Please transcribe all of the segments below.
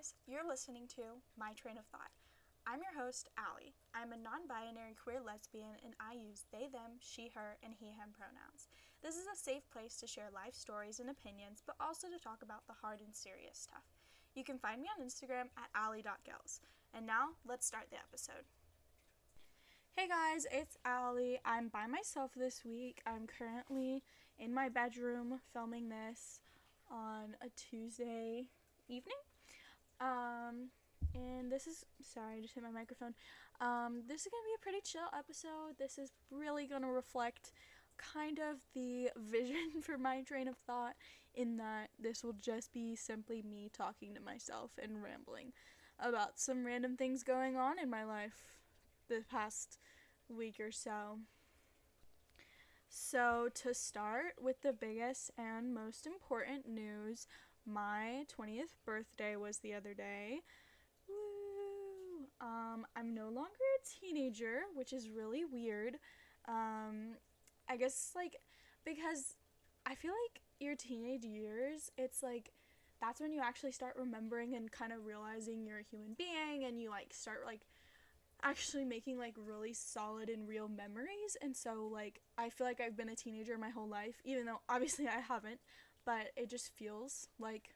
guys, you're listening to My Train of Thought. I'm your host, Allie. I'm a non binary queer lesbian and I use they, them, she, her, and he, him pronouns. This is a safe place to share life stories and opinions, but also to talk about the hard and serious stuff. You can find me on Instagram at allie.gels. And now, let's start the episode. Hey guys, it's Allie. I'm by myself this week. I'm currently in my bedroom filming this on a Tuesday evening. Um, and this is sorry, I just hit my microphone. Um, this is gonna be a pretty chill episode. This is really gonna reflect kind of the vision for my train of thought in that this will just be simply me talking to myself and rambling about some random things going on in my life the past week or so. So, to start with the biggest and most important news, my 20th birthday was the other day. Woo! Um, I'm no longer a teenager, which is really weird. Um, I guess, like, because I feel like your teenage years, it's like that's when you actually start remembering and kind of realizing you're a human being and you like start like actually making like really solid and real memories and so like I feel like I've been a teenager my whole life even though obviously I haven't but it just feels like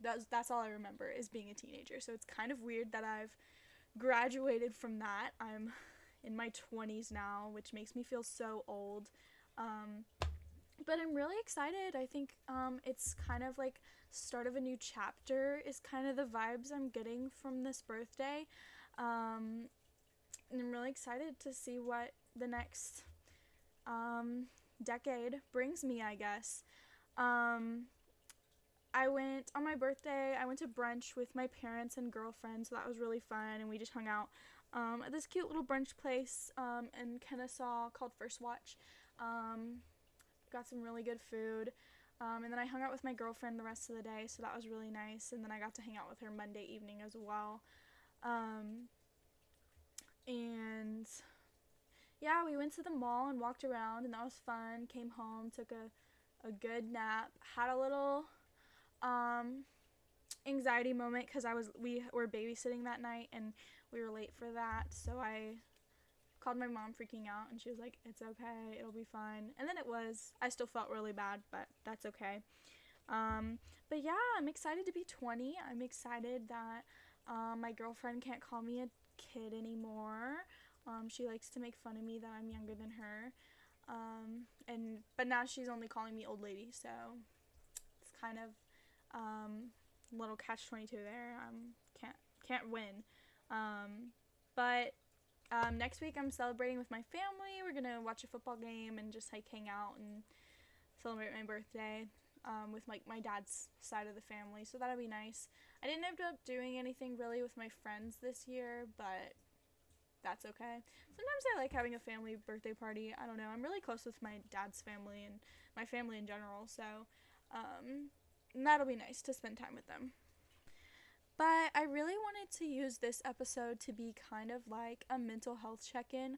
that's that's all I remember is being a teenager so it's kind of weird that I've graduated from that I'm in my 20s now which makes me feel so old um, but I'm really excited. I think um, it's kind of like start of a new chapter is kind of the vibes I'm getting from this birthday. Um, and I'm really excited to see what the next um, decade brings me, I guess. Um, I went on my birthday, I went to brunch with my parents and girlfriend, so that was really fun, and we just hung out um, at this cute little brunch place um, in Kennesaw called First Watch. Um, got some really good food. Um, and then I hung out with my girlfriend the rest of the day, so that was really nice. And then I got to hang out with her Monday evening as well. Um, and yeah, we went to the mall and walked around, and that was fun. Came home, took a, a good nap, had a little um, anxiety moment because I was we were babysitting that night and we were late for that, so I called my mom freaking out and she was like it's okay it'll be fine. And then it was i still felt really bad but that's okay. Um, but yeah i'm excited to be 20 i'm excited that um, my girlfriend can't call me a kid anymore. Um, she likes to make fun of me that i'm younger than her um, and but now she's only calling me old lady so it's kind of um, little catch 22 there um, can't can't win um, but um, next week, I'm celebrating with my family. We're gonna watch a football game and just like hang out and celebrate my birthday um, with like my, my dad's side of the family. So that'll be nice. I didn't end up doing anything really with my friends this year, but that's okay. Sometimes I like having a family birthday party. I don't know. I'm really close with my dad's family and my family in general, so um, that'll be nice to spend time with them. But I really wanted to use this episode to be kind of like a mental health check in.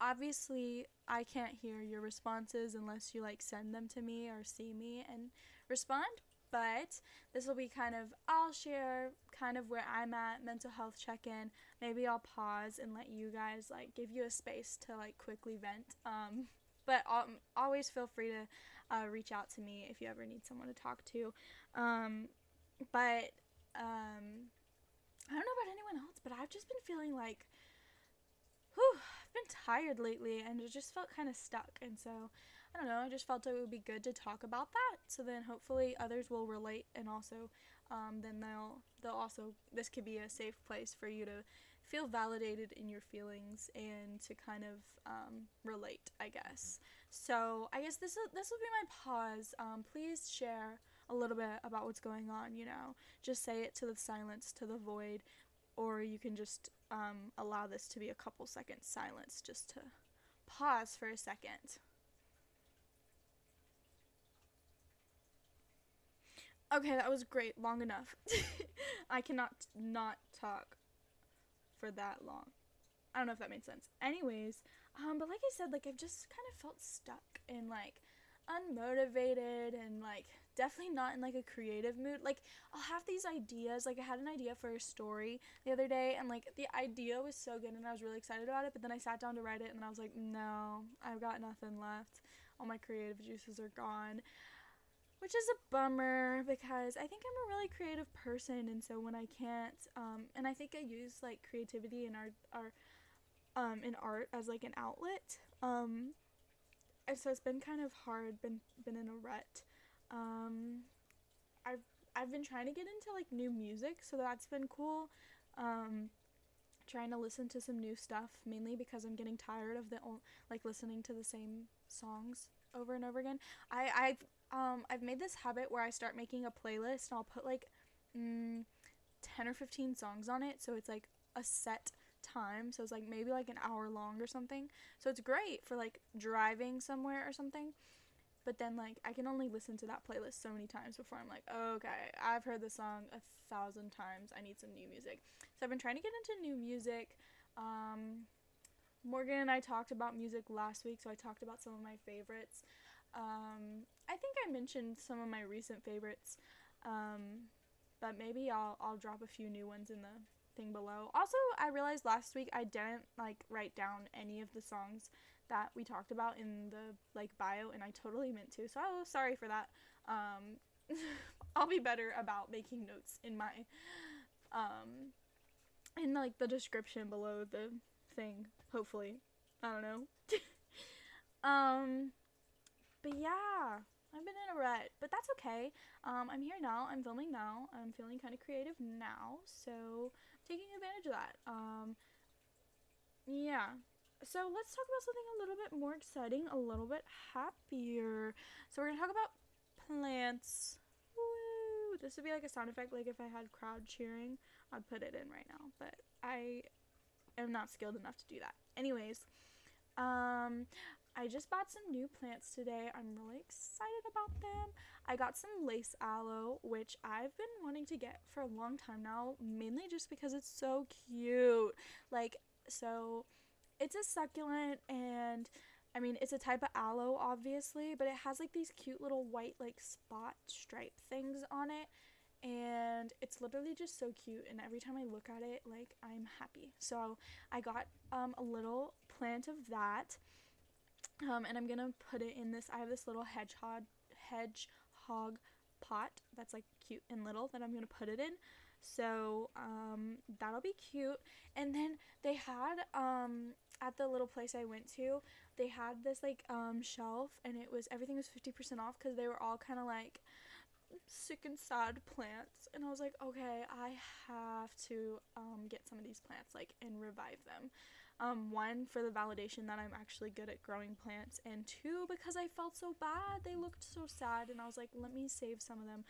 Obviously, I can't hear your responses unless you like send them to me or see me and respond. But this will be kind of, I'll share kind of where I'm at, mental health check in. Maybe I'll pause and let you guys like give you a space to like quickly vent. Um, but um, always feel free to uh, reach out to me if you ever need someone to talk to. Um, but um, I don't know about anyone else, but I've just been feeling like, been tired lately and it just felt kind of stuck. And so, I don't know, I just felt it would be good to talk about that. So then hopefully others will relate and also, um, then they'll, they'll also, this could be a safe place for you to feel validated in your feelings and to kind of um, relate, I guess. So I guess this, this will be my pause. Um, please share a little bit about what's going on, you know. Just say it to the silence, to the void, or you can just um, allow this to be a couple seconds silence just to pause for a second. Okay, that was great. Long enough. I cannot not talk for that long. I don't know if that made sense. Anyways, um, but like I said, like I've just kind of felt stuck in like unmotivated and like definitely not in like a creative mood. Like I'll have these ideas. Like I had an idea for a story the other day and like the idea was so good and I was really excited about it, but then I sat down to write it and I was like, "No, I've got nothing left. All my creative juices are gone." Which is a bummer because I think I'm a really creative person and so when I can't um and I think I use like creativity in our our um in art as like an outlet. Um and so it's been kind of hard, been been in a rut. Um, I've I've been trying to get into like new music, so that's been cool. Um, trying to listen to some new stuff, mainly because I'm getting tired of the like listening to the same songs over and over again. I I've um I've made this habit where I start making a playlist and I'll put like mm, 10 or 15 songs on it, so it's like a set time. So it's like maybe like an hour long or something. So it's great for like driving somewhere or something. But then like I can only listen to that playlist so many times before I'm like, okay, I've heard this song a thousand times. I need some new music. So I've been trying to get into new music. Um, Morgan and I talked about music last week, so I talked about some of my favorites. Um, I think I mentioned some of my recent favorites, um, but maybe I'll I'll drop a few new ones in the thing below. Also, I realized last week I didn't like write down any of the songs that we talked about in the like bio and I totally meant to. So oh, sorry for that. Um I'll be better about making notes in my um in like the description below the thing, hopefully. I don't know. um but yeah, I've been in a rut, but that's okay. Um, I'm here now. I'm filming now. I'm feeling kind of creative now, so taking advantage of that. Um, yeah. So let's talk about something a little bit more exciting, a little bit happier. So we're gonna talk about plants. Woo! This would be like a sound effect, like if I had crowd cheering, I'd put it in right now. But I am not skilled enough to do that. Anyways, um, I just bought some new plants today. I'm really excited about them. I got some lace aloe, which I've been wanting to get for a long time now, mainly just because it's so cute. Like, so it's a succulent and I mean, it's a type of aloe, obviously, but it has like these cute little white, like spot stripe things on it. And it's literally just so cute. And every time I look at it, like, I'm happy. So I got um, a little plant of that. Um, and I'm gonna put it in this. I have this little hedgehog hedgehog pot that's like cute and little that I'm gonna put it in. So um, that'll be cute. And then they had um, at the little place I went to, they had this like um, shelf, and it was everything was fifty percent off because they were all kind of like sick and sad plants and i was like okay i have to um, get some of these plants like and revive them um, one, for the validation that I'm actually good at growing plants, and two, because I felt so bad. They looked so sad, and I was like, let me save some of them.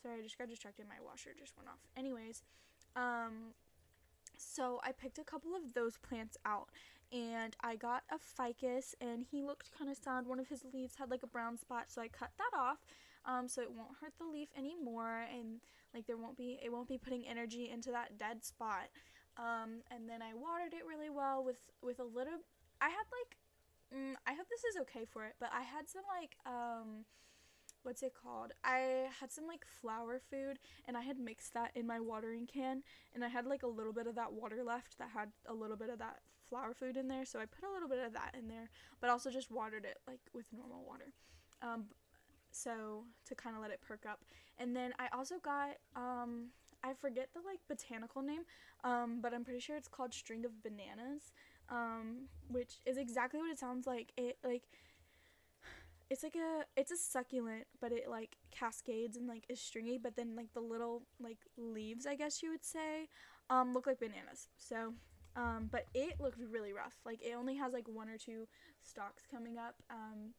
Sorry, I just got distracted. My washer just went off. Anyways, um, so I picked a couple of those plants out, and I got a ficus, and he looked kind of sad. One of his leaves had like a brown spot, so I cut that off, um, so it won't hurt the leaf anymore, and like there won't be it won't be putting energy into that dead spot. Um, and then I watered it really well with with a little. I had like, mm, I hope this is okay for it, but I had some like um, what's it called? I had some like flower food, and I had mixed that in my watering can, and I had like a little bit of that water left that had a little bit of that flower food in there, so I put a little bit of that in there, but also just watered it like with normal water. Um, so to kind of let it perk up, and then I also got um I forget the like botanical name, um, but I'm pretty sure it's called string of bananas, um, which is exactly what it sounds like. It like it's like a it's a succulent, but it like cascades and like is stringy, but then like the little like leaves, I guess you would say, um, look like bananas. So, um, but it looked really rough. Like it only has like one or two stalks coming up. Um,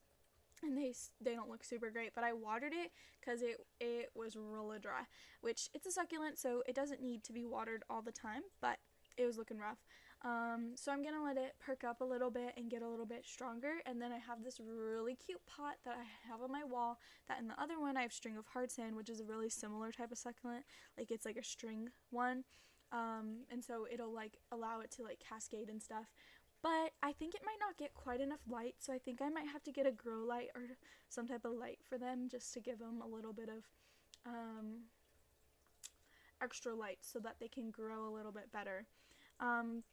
and they they don't look super great but i watered it because it it was really dry which it's a succulent so it doesn't need to be watered all the time but it was looking rough. Um, so i'm gonna let it perk up a little bit and get a little bit stronger and then i have this really cute pot that i have on my wall that in the other one i have string of hearts in which is a really similar type of succulent like it's like a string one. Um, and so it'll like allow it to like cascade and stuff but I think it might not get quite enough light, so I think I might have to get a grow light or some type of light for them just to give them a little bit of um, extra light so that they can grow a little bit better. Um,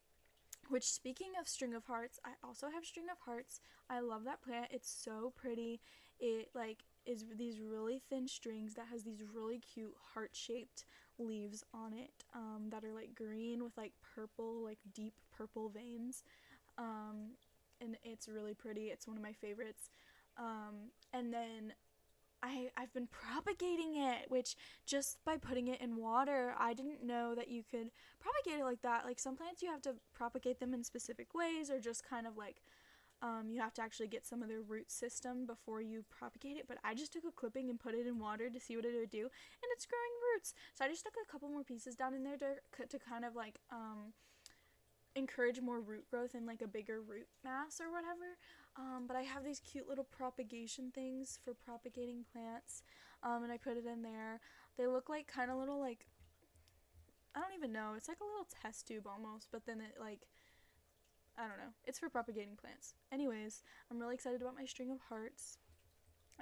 which speaking of string of hearts, I also have string of hearts. I love that plant. It's so pretty. It like is these really thin strings that has these really cute heart-shaped leaves on it um, that are like green with like purple, like deep purple veins. Um, and it's really pretty. It's one of my favorites. Um, and then I I've been propagating it, which just by putting it in water, I didn't know that you could propagate it like that. Like some plants you have to propagate them in specific ways or just kind of like um, you have to actually get some of their root system before you propagate it. But I just took a clipping and put it in water to see what it would do, and it's growing roots. So I just stuck a couple more pieces down in there to to kind of like um, encourage more root growth and like a bigger root mass or whatever. Um, but I have these cute little propagation things for propagating plants, um, and I put it in there. They look like kind of little like I don't even know. It's like a little test tube almost, but then it like I don't know. It's for propagating plants. Anyways, I'm really excited about my string of hearts.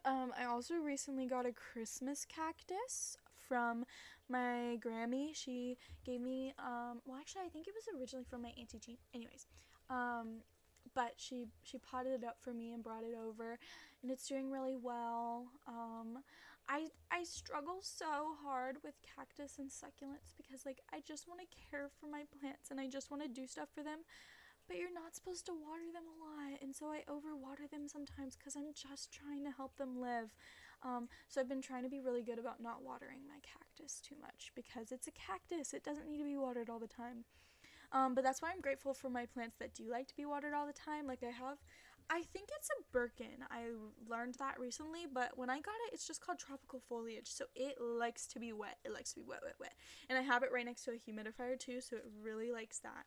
Um, I also recently got a Christmas cactus from my Grammy. She gave me, um, well, actually, I think it was originally from my Auntie Jean. Anyways, um, but she she potted it up for me and brought it over, and it's doing really well. Um, I I struggle so hard with cactus and succulents because like I just want to care for my plants and I just want to do stuff for them but you're not supposed to water them a lot and so i overwater them sometimes because i'm just trying to help them live um, so i've been trying to be really good about not watering my cactus too much because it's a cactus it doesn't need to be watered all the time um, but that's why i'm grateful for my plants that do like to be watered all the time like i have I think it's a Birkin. I learned that recently, but when I got it, it's just called tropical foliage. So it likes to be wet. It likes to be wet, wet, wet. And I have it right next to a humidifier too, so it really likes that.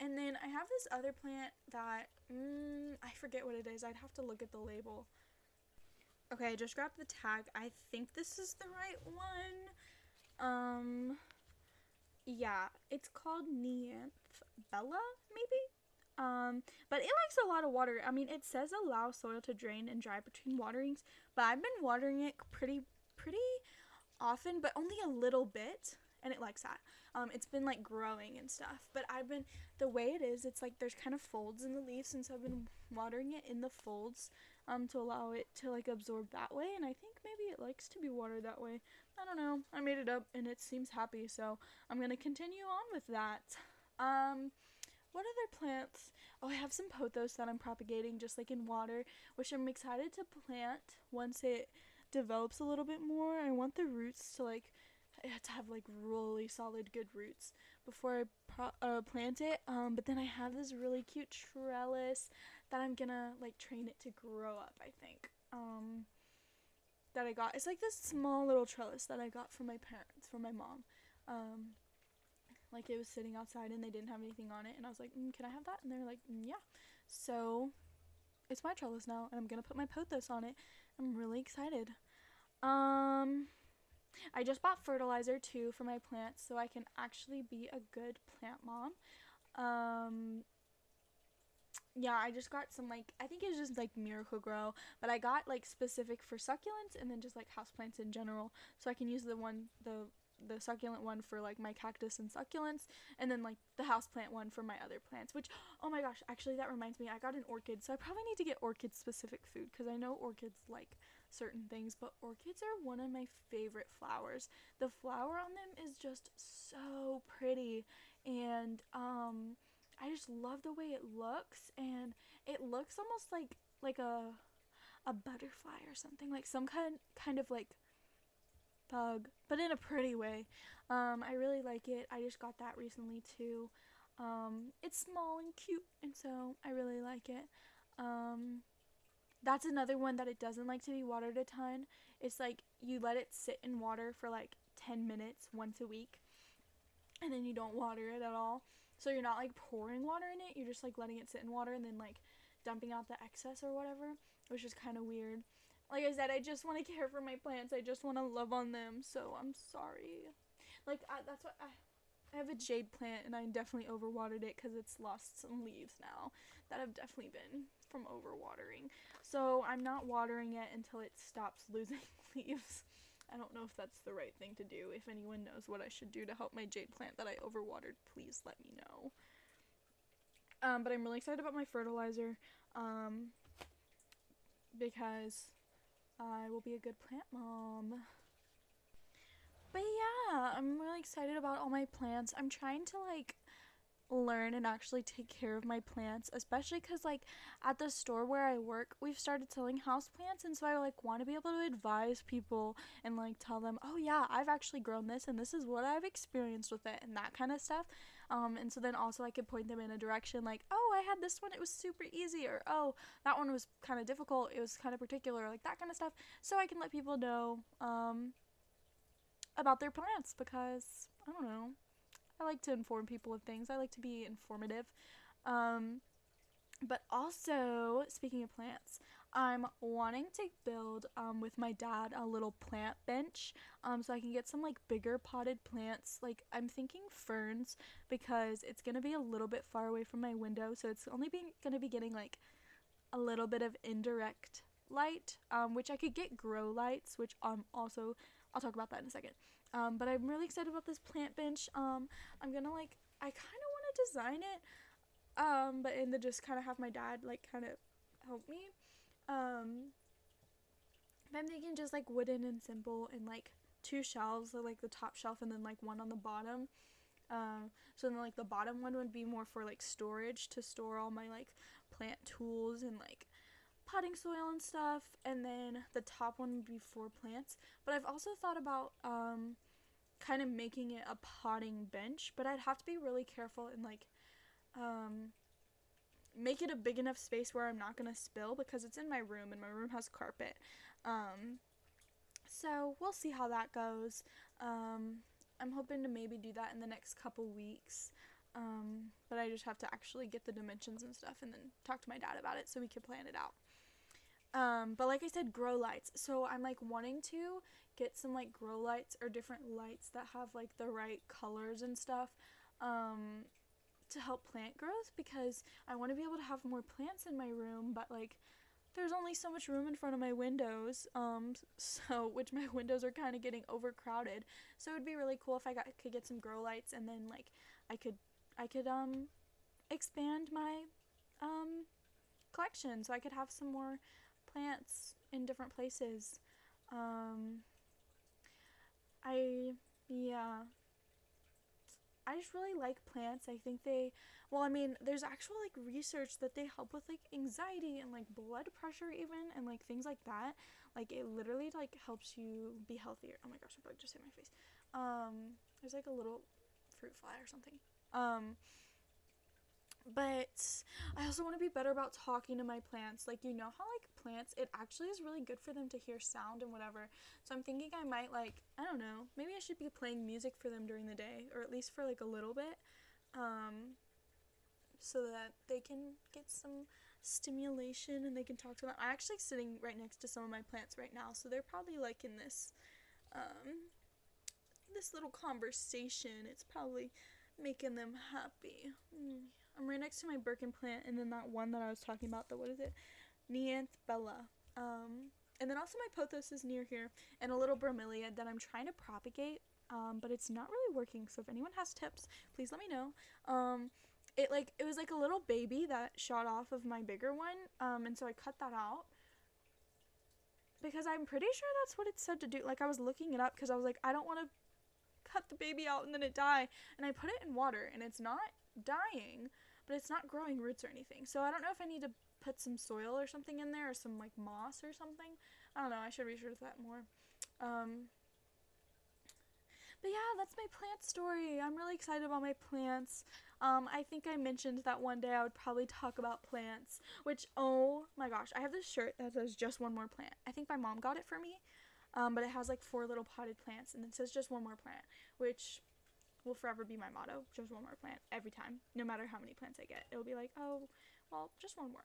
And then I have this other plant that mm, I forget what it is. I'd have to look at the label. Okay, I just grabbed the tag. I think this is the right one. Um, yeah, it's called Neanth Bella, maybe. Um, but it likes a lot of water. I mean, it says allow soil to drain and dry between waterings, but I've been watering it pretty, pretty often, but only a little bit and it likes that. Um, it's been like growing and stuff, but I've been the way it is. It's like there's kind of folds in the leaves, and so I've been watering it in the folds um, to allow it to like absorb that way. And I think maybe it likes to be watered that way. I don't know. I made it up, and it seems happy, so I'm gonna continue on with that. Um, what other plants? Oh, I have some pothos that I'm propagating just like in water, which I'm excited to plant once it develops a little bit more. I want the roots to like to have like really solid good roots before I pro- uh, plant it. Um, but then I have this really cute trellis that I'm gonna like train it to grow up. I think. Um, that I got. It's like this small little trellis that I got from my parents, from my mom. Um, like it was sitting outside and they didn't have anything on it, and I was like, mm, "Can I have that?" And they were like, mm, "Yeah." So it's my trellis now, and I'm gonna put my pothos on it. I'm really excited. Um, I just bought fertilizer too for my plants so I can actually be a good plant mom. Um, yeah, I just got some like I think it's just like Miracle-Gro, but I got like specific for succulents and then just like houseplants in general. So I can use the one the the succulent one for like my cactus and succulents and then like the houseplant one for my other plants which oh my gosh actually that reminds me i got an orchid so i probably need to get orchid specific food because i know orchids like certain things, but orchids are one of my favorite flowers. The flower on them is just so pretty and um I just love the way it looks and it looks almost like like a a butterfly or something like some kind kind of like bug but in a pretty way um i really like it i just got that recently too um it's small and cute and so i really like it um that's another one that it doesn't like to be watered a ton. It's like you let it sit in water for like 10 minutes once a week and then you don't water it at all. So you're not like pouring water in it, you're just like letting it sit in water and then like dumping out the excess or whatever, which is just kind of weird. Like I said, I just want to care for my plants. I just want to love on them. So I'm sorry. Like I, that's what I I have a jade plant and I definitely overwatered it because it's lost some leaves now that have definitely been from overwatering. So I'm not watering it until it stops losing leaves. I don't know if that's the right thing to do. If anyone knows what I should do to help my jade plant that I overwatered, please let me know. Um, but I'm really excited about my fertilizer um, because I will be a good plant mom. But yeah, I'm really excited about all my plants. I'm trying to like learn and actually take care of my plants, especially cuz like at the store where I work, we've started selling house plants and so I like want to be able to advise people and like tell them, "Oh yeah, I've actually grown this and this is what I've experienced with it." and that kind of stuff. Um, and so then also I could point them in a direction like, "Oh, I had this one, it was super easy," or "Oh, that one was kind of difficult, it was kind of particular," like that kind of stuff. So I can let people know um about their plants because I don't know. I like to inform people of things. I like to be informative. Um, but also, speaking of plants, I'm wanting to build um, with my dad a little plant bench um, so I can get some like bigger potted plants. Like, I'm thinking ferns because it's going to be a little bit far away from my window, so it's only going to be getting like a little bit of indirect light, um, which I could get grow lights, which um also I'll talk about that in a second. Um, but I'm really excited about this plant bench. Um, I'm gonna like I kind of want to design it, um, but and then just kind of have my dad like kind of help me. Um, I'm thinking just like wooden and simple and like two shelves, so like the top shelf and then like one on the bottom. Um, so then like the bottom one would be more for like storage to store all my like plant tools and like potting soil and stuff, and then the top one would be for plants. But I've also thought about um, kind of making it a potting bench, but I'd have to be really careful and like um, make it a big enough space where I'm not gonna spill because it's in my room and my room has carpet. Um, so we'll see how that goes. Um, I'm hoping to maybe do that in the next couple weeks. Um, but I just have to actually get the dimensions and stuff and then talk to my dad about it so we can plan it out. Um, but like I said, grow lights. So I'm like wanting to get some like grow lights or different lights that have like the right colors and stuff um, to help plant growth because I want to be able to have more plants in my room, but like there's only so much room in front of my windows um so which my windows are kind of getting overcrowded so it would be really cool if i got could get some grow lights and then like i could i could um expand my um collection so i could have some more plants in different places. Um, I, yeah. I just really like plants. I think they, well, I mean, there's actual like research that they help with like anxiety and like blood pressure even and like things like that. Like it literally like helps you be healthier. Oh my gosh, I just hit my face. Um, there's like a little fruit fly or something. Um, but I also want to be better about talking to my plants. Like, you know how, like, plants, it actually is really good for them to hear sound and whatever. So I'm thinking I might, like, I don't know, maybe I should be playing music for them during the day, or at least for, like, a little bit, um, so that they can get some stimulation and they can talk to them. I'm actually sitting right next to some of my plants right now, so they're probably, like, in this, um, this little conversation. It's probably making them happy. Mm. I'm right next to my Birkin plant, and then that one that I was talking about, the what is it? Neanth bella. Um, and then also my pothos is near here, and a little bromelia that I'm trying to propagate, um, but it's not really working. So if anyone has tips, please let me know. Um, it like it was like a little baby that shot off of my bigger one, um, and so I cut that out because I'm pretty sure that's what it said to do. Like I was looking it up because I was like, I don't want to cut the baby out and then it die, and I put it in water, and it's not dying but it's not growing roots or anything. So I don't know if I need to put some soil or something in there or some like moss or something. I don't know. I should research that more. Um, but yeah, that's my plant story. I'm really excited about my plants. Um, I think I mentioned that one day I would probably talk about plants, which, oh my gosh, I have this shirt that says just one more plant. I think my mom got it for me, um, but it has like four little potted plants and it says just one more plant, which will forever be my motto. Just one more plant every time, no matter how many plants I get. It will be like, oh, well, just one more.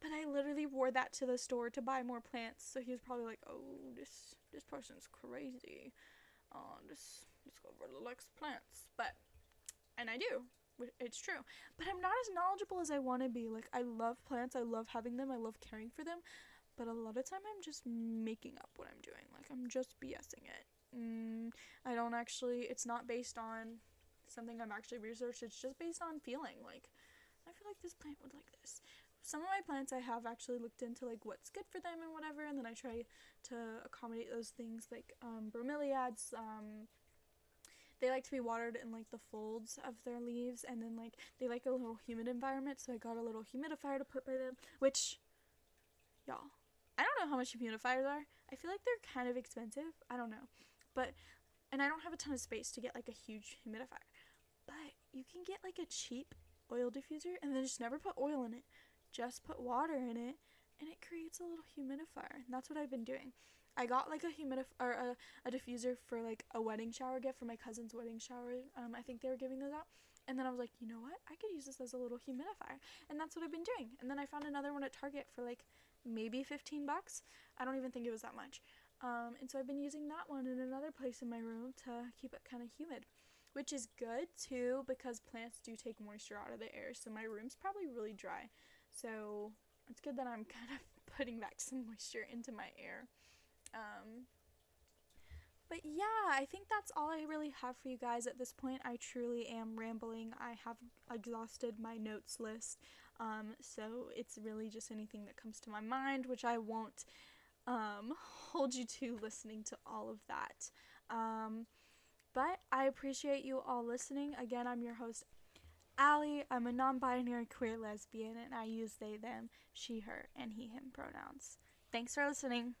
But I literally wore that to the store to buy more plants. So he was probably like, oh, this this person's crazy. Oh, girl really likes plants. But and I do. It's true. But I'm not as knowledgeable as I want to be. Like I love plants. I love having them. I love caring for them. But a lot of time I'm just making up what I'm doing. Like I'm just BSing it. Mm, I don't actually. It's not based on something I've actually researched. It's just based on feeling. Like I feel like this plant would like this. Some of my plants I have actually looked into like what's good for them and whatever, and then I try to accommodate those things like um, bromeliads. Um, they like to be watered in like the folds of their leaves, and then like they like a little humid environment. So I got a little humidifier to put by them, which y'all, I don't know how much humidifiers are. I feel like they're kind of expensive. I don't know, but and I don't have a ton of space to get like a huge humidifier. But you can get like a cheap oil diffuser and then just never put oil in it. Just put water in it and it creates a little humidifier. And that's what I've been doing. I got like a humidif or a, a diffuser for like a wedding shower gift for my cousin's wedding shower. Um, I think they were giving those out. And then I was like, you know what? I could use this as a little humidifier. And that's what I've been doing. And then I found another one at Target for like maybe 15 bucks. I don't even think it was that much. Um, and so I've been using that one in another place in my room to keep it kind of humid which is good too because plants do take moisture out of the air. So my room's probably really dry. So it's good that I'm kind of putting back some moisture into my air. Um, but yeah, I think that's all I really have for you guys at this point. I truly am rambling. I have exhausted my notes list. Um, so it's really just anything that comes to my mind, which I won't um, hold you to listening to all of that. Um, but I appreciate you all listening. Again, I'm your host, Allie. I'm a non binary queer lesbian and I use they, them, she, her, and he, him pronouns. Thanks for listening.